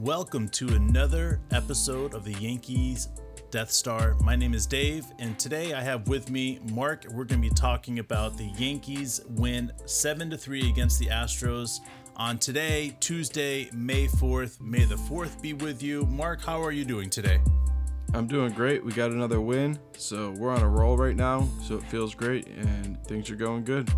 Welcome to another episode of the Yankees Death Star. My name is Dave, and today I have with me Mark. We're going to be talking about the Yankees win 7 to 3 against the Astros on today, Tuesday, May 4th. May the 4th be with you. Mark, how are you doing today? I'm doing great. We got another win, so we're on a roll right now, so it feels great and things are going good.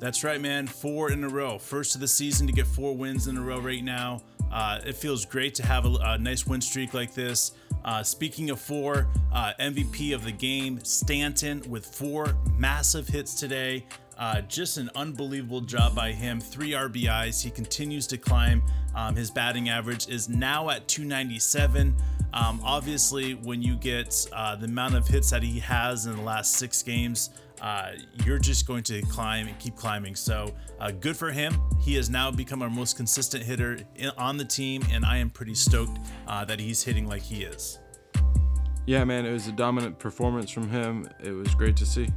That's right, man. Four in a row. First of the season to get four wins in a row right now. Uh, it feels great to have a, a nice win streak like this. Uh, speaking of four, uh, MVP of the game, Stanton with four massive hits today. Uh, just an unbelievable job by him. Three RBIs. He continues to climb. Um, his batting average is now at 297. Um, obviously, when you get uh, the amount of hits that he has in the last six games, uh, you're just going to climb and keep climbing. So uh, good for him. He has now become our most consistent hitter in, on the team, and I am pretty stoked uh, that he's hitting like he is. Yeah, man, it was a dominant performance from him. It was great to see.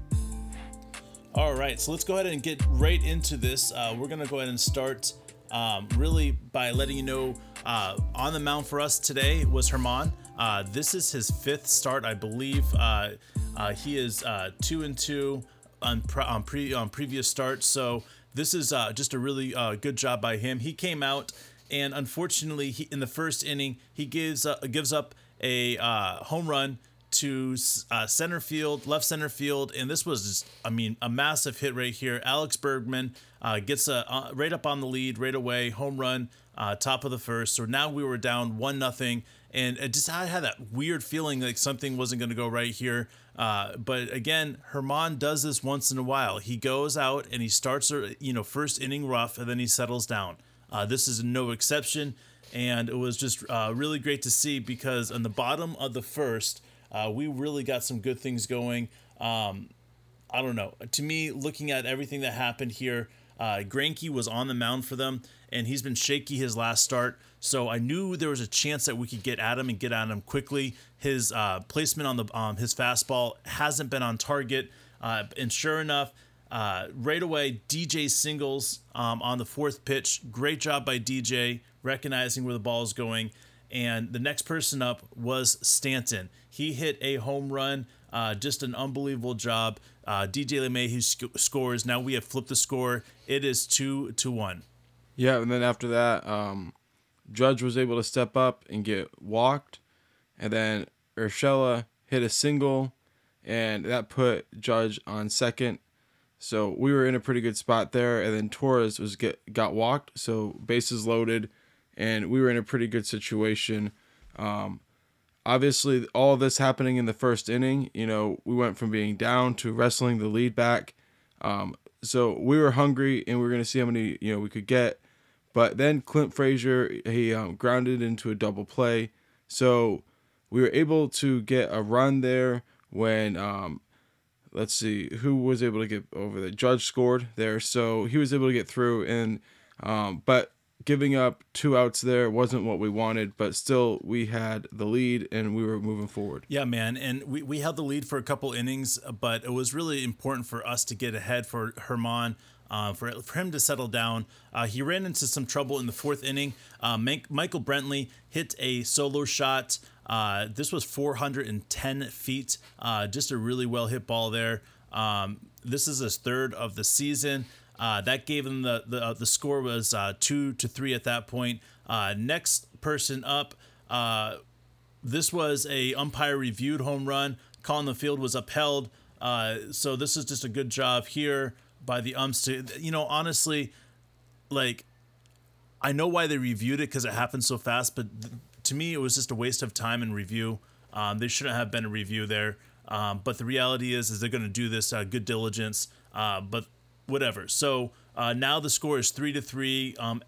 All right, so let's go ahead and get right into this. Uh, we're going to go ahead and start um, really by letting you know uh, on the mound for us today was Germán. Uh, this is his fifth start, I believe. Uh, he is uh, two and two on, pre- on, pre- on previous starts, so this is uh, just a really uh, good job by him. He came out, and unfortunately, he, in the first inning, he gives uh, gives up a uh, home run to center field, left center field, and this was, just, I mean, a massive hit right here. Alex Bregman gets a right up on the lead right away, home run, uh, top of the first. So now we were down one nothing, and it just I had that weird feeling like something wasn't going to go right here. Uh, but again, Germán does this once in a while. He goes out and he starts, uh, you know, first inning rough, and then he settles down. Uh, this is no exception, and it was just uh, really great to see because on the bottom of the first, uh, we really got some good things going. Um, I don't know. To me, looking at everything that happened here, uh, Greinke was on the mound for them, and he's been shaky his last start. So I knew there was a chance that we could get at him and get at him quickly. His uh, placement on the um, his fastball hasn't been on target, uh, and sure enough, uh, right away DJ singles um, on the fourth pitch. Great job by DJ recognizing where the ball is going. And the next person up was Stanton. He hit a home run. Uh, just an unbelievable job. Uh, DJ LeMahieu sc- scores. Now we have flipped the score. It is two to one. Yeah, and then after that, um, Judge was able to step up and get walked, and then Urshela hit a single, and that put Judge on second. So we were in a pretty good spot there, and then Torres was get got walked, so bases loaded, and we were in a pretty good situation. Um, obviously, all this happening in the first inning, you know, we went from being down to wrestling the lead back. Um, so we were hungry, and we were going to see how many you know we could get. But then Clint Frazier he um, grounded into a double play, so we were able to get a run there when um, let's see who was able to get over the judge scored there so he was able to get through and um, but giving up two outs there wasn't what we wanted but still we had the lead and we were moving forward Yeah, man. And we, we held the lead for a couple innings, but it was really important for us to get ahead for Germán. Uh, for, for him to settle down, uh, he ran into some trouble in the fourth inning. Uh, Michael Brantley hit a solo shot. Uh, this was 410 feet. Uh, just a really well hit ball there. Um, this is his third of the season. Uh, that gave them the the, uh, the score was uh, two to three at that point. Uh, next person up, uh, this was a umpire reviewed home run. Call on the field was upheld. Uh, so this is just a good job here by the umps to you know honestly, like I know why they reviewed it because it happened so fast, but th- to me it was just a waste of time and review. Um, there shouldn't have been a review there. Um, but the reality is, is they're going to do this uh, good diligence. Uh, but whatever. So uh, now the score is three to three, um,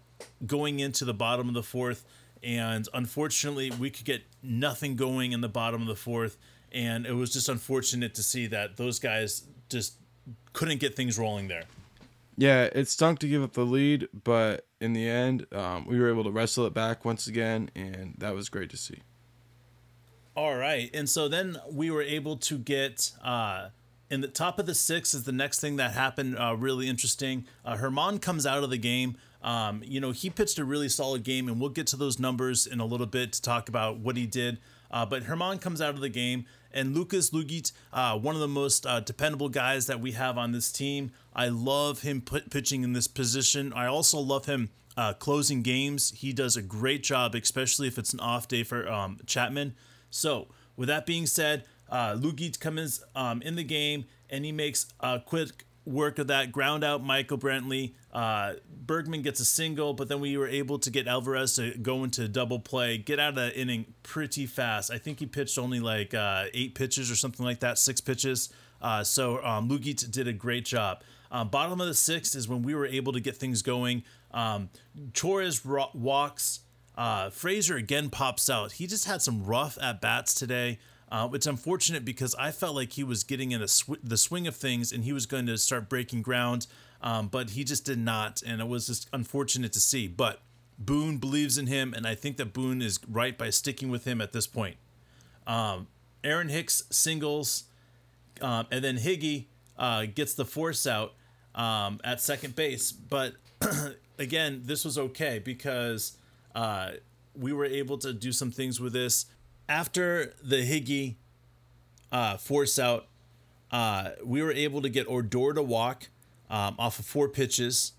going into the bottom of the fourth, and unfortunately we could get nothing going in the bottom of the fourth, and it was just unfortunate to see that those guys just couldn't get things rolling there. yeah it stunk to give up the lead but in the end um, we were able to wrestle it back once again and that was great to see All right, and so then we were able to get uh, in the top of the six is the next thing that happened. Uh, really interesting. Uh, Germán comes out of the game. Um, you know, he pitched a really solid game, and we'll get to those numbers in a little bit to talk about what he did. Uh, but Germán comes out of the game, and Lucas Luetge, uh, one of the most uh, dependable guys that we have on this team. I love him put, pitching in this position. I also love him uh, closing games. He does a great job, especially if it's an off day for um, Chapman. So, with that being said, uh, Luetge comes um, in the game, and he makes a quick work of that ground out Michael Brantley. Uh, Bregman gets a single, but then we were able to get Alvarez to go into double play, get out of that inning pretty fast. I think he pitched only like uh, eight pitches or something like that, six pitches. Uh, so um, Luetge did a great job. Um, bottom of the sixth is when we were able to get things going. Um, Torres ro- walks. Uh, Frazier again pops out. He just had some rough at bats today. Uh, it's unfortunate because I felt like he was getting in sw- the swing of things and he was going to start breaking ground, um, but he just did not, and it was just unfortunate to see. But Boone believes in him, and I think that Boone is right by sticking with him at this point. Um, Aaron Hicks singles, um, and then Higgy uh, gets the force out um, at second base. But again, this was okay because uh, we were able to do some things with this after the Higgy uh, force out, uh, we were able to get Odor to walk um, off of four pitches.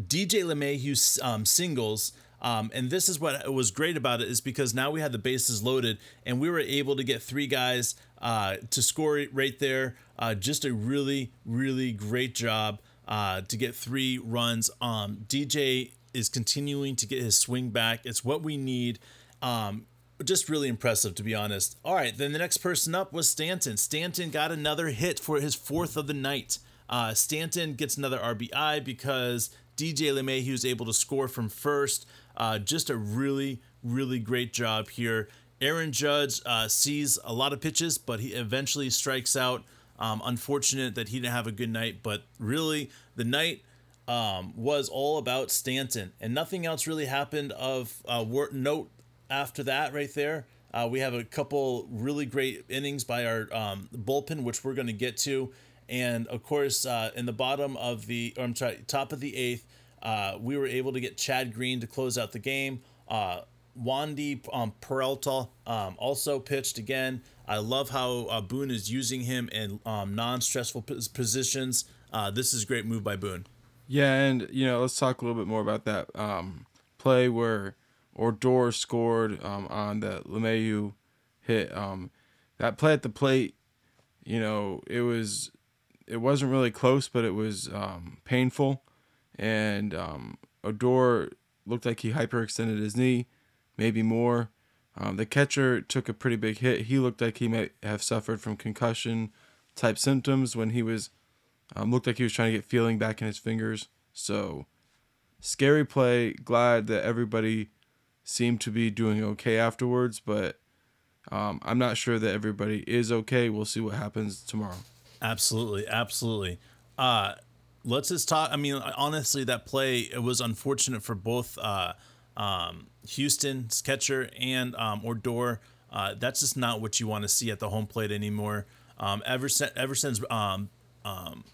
DJ LeMahieu um, singles. Um, and this is what was great about it is because now we had the bases loaded and we were able to get three guys uh, to score right there. Uh, just a really, really great job uh, to get three runs. Um, DJ is continuing to get his swing back. It's what we need. Um, just really impressive to be honest. All right, then the next person up was Stanton. Stanton got another hit for his fourth of the night. Uh, Stanton gets another RBI because DJ LeMahieu was able to score from first. Uh, just a really, really great job here. Aaron Judge uh, sees a lot of pitches, but he eventually strikes out. Um, unfortunate that he didn't have a good night, but really the night um, was all about Stanton, and nothing else really happened of uh, note after that, right there, uh, we have a couple really great innings by our um, bullpen, which we're going to get to. And of course, uh, in the bottom of the, or I'm sorry, top of the eighth, uh, we were able to get Chad Green to close out the game. Uh, Wandy um, Peralta um, also pitched again. I love how uh, Boone is using him in um, non-stressful positions. Uh, this is a great move by Boone. Yeah, and you know, let's talk a little bit more about that um, play where Odor scored um, on the LeMahieu hit. Um, that play at the plate, you know, it was it wasn't really close, but it was um, painful, and um, Odor looked like he hyperextended his knee, maybe more. Um, the catcher took a pretty big hit. He looked like he might have suffered from concussion type symptoms when he was um, looked like he was trying to get feeling back in his fingers. So scary play. Glad that everybody seemed to be doing okay afterwards, but um, I'm not sure that everybody is okay. We'll see what happens tomorrow. Absolutely, absolutely. Uh, let's just talk. I mean, honestly, that play it was unfortunate for both uh, um, Houston catcher and um, Odor. Uh, that's just not what you want to see at the home plate anymore. Um, ever since, ever since, um, um,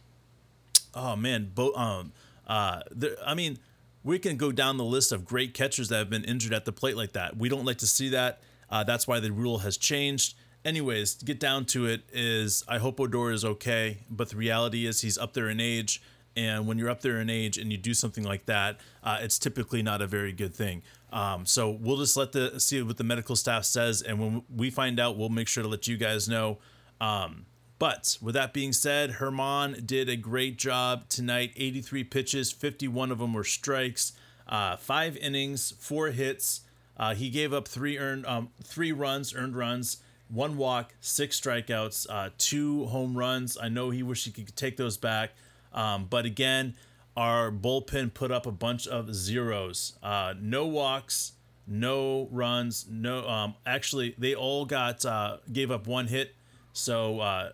oh man, bo- um, uh, I mean, we can go down the list of great catchers that have been injured at the plate like that. We don't like to see that. Uh, that's why the rule has changed. Anyways, get down to it is I hope Odor is okay, but the reality is he's up there in age, and when you're up there in age and you do something like that, uh, it's typically not a very good thing. Um, so we'll just let the see what the medical staff says, and when we find out, we'll make sure to let you guys know. Um, but with that being said, Germán did a great job tonight. 83 pitches, 51 of them were strikes, uh, five innings, four hits. Uh, he gave up three earned, um, three runs, earned runs, one walk, six strikeouts, uh, two home runs. I know he wished he could take those back, um, but again, our bullpen put up a bunch of zeros. Uh, no walks, no runs, no. Um, actually, they all got uh, gave up one hit so uh,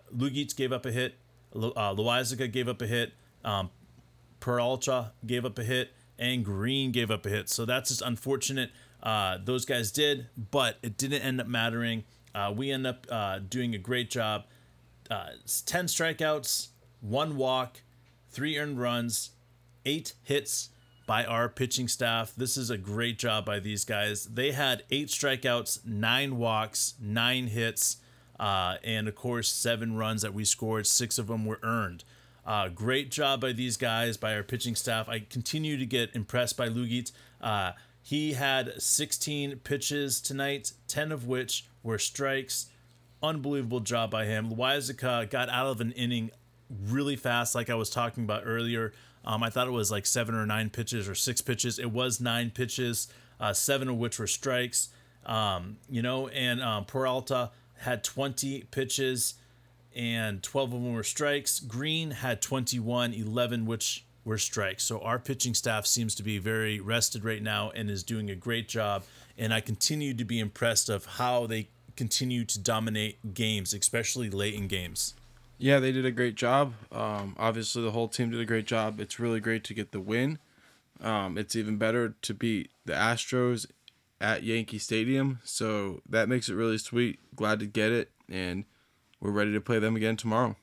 gave up a hit. Uh, Loaisiga gave up a hit. Um, Peralta gave up a hit. And Green gave up a hit. So that's just unfortunate. Uh, those guys did, but it didn't end up mattering. Uh, we end up uh, doing a great job. Uh, 10 strikeouts, one walk, three earned runs, eight hits by our pitching staff. This is a great job by these guys. They had eight strikeouts, nine walks, nine hits, uh, and of course, seven runs that we scored. Six of them were earned. Uh, great job by these guys, by our pitching staff. I continue to get impressed by Luetge. Uh, he had 16 pitches tonight, 10 of which were strikes. Unbelievable job by him. Loaisiga got out of an inning really fast, like I was talking about earlier. Um, I thought it was like seven or nine pitches or six pitches. It was nine pitches, uh, seven of which were strikes. Um, you know, and um, Peralta had 20 pitches and 12 of them were strikes. Green had 21, 11 which were strikes. So our pitching staff seems to be very rested right now and is doing a great job. And I continue to be impressed of how they continue to dominate games, especially late in games. Yeah, they did a great job. Um, obviously, the whole team did a great job. It's really great to get the win. Um, it's even better to beat the Astros at Yankee Stadium. So that makes it really sweet. Glad to get it. And we're ready to play them again tomorrow.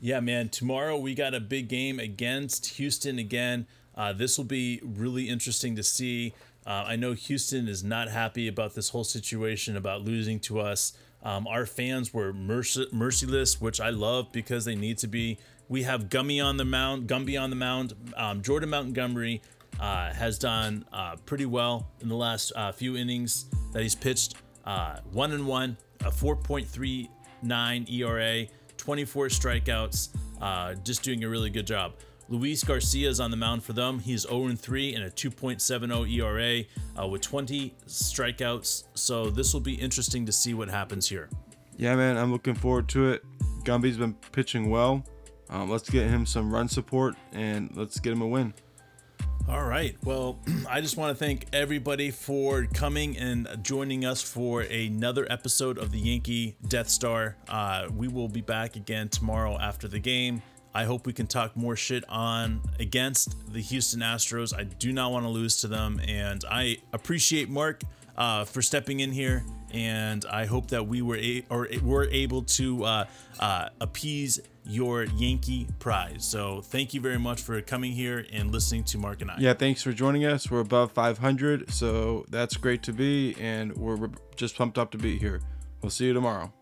Yeah, man. Tomorrow we got a big game against Houston again. Uh, this will be really interesting to see. Uh, I know Houston is not happy about this whole situation about losing to us. Um, our fans were merc- merciless, which I love because they need to be. We have Gummy on the mound, Gumby on the mound. Um, Jordan Montgomery uh, has done uh, pretty well in the last uh, few innings that he's pitched. Uh, one and one, a 4.39 ERA, 24 strikeouts, uh, just doing a really good job. Luis Garcia is on the mound for them. He's 0 3 and a 2.70 ERA uh, with 20 strikeouts. So this will be interesting to see what happens here. Yeah, man, I'm looking forward to it. Gumby's been pitching well. Um, let's get him some run support and let's get him a win. All right. Well, I just want to thank everybody for coming and joining us for another episode of the Yankee Death Star. Uh, we will be back again tomorrow after the game. I hope we can talk more shit on against the Houston Astros. I do not want to lose to them, and I appreciate Mark uh, for stepping in here. And I hope that we were a- or were able to uh, uh, appease your Yankee pride. So thank you very much for coming here and listening to Mark and I. Yeah, thanks for joining us. We're above 500, so that's great to be, and we're just pumped up to be here. We'll see you tomorrow.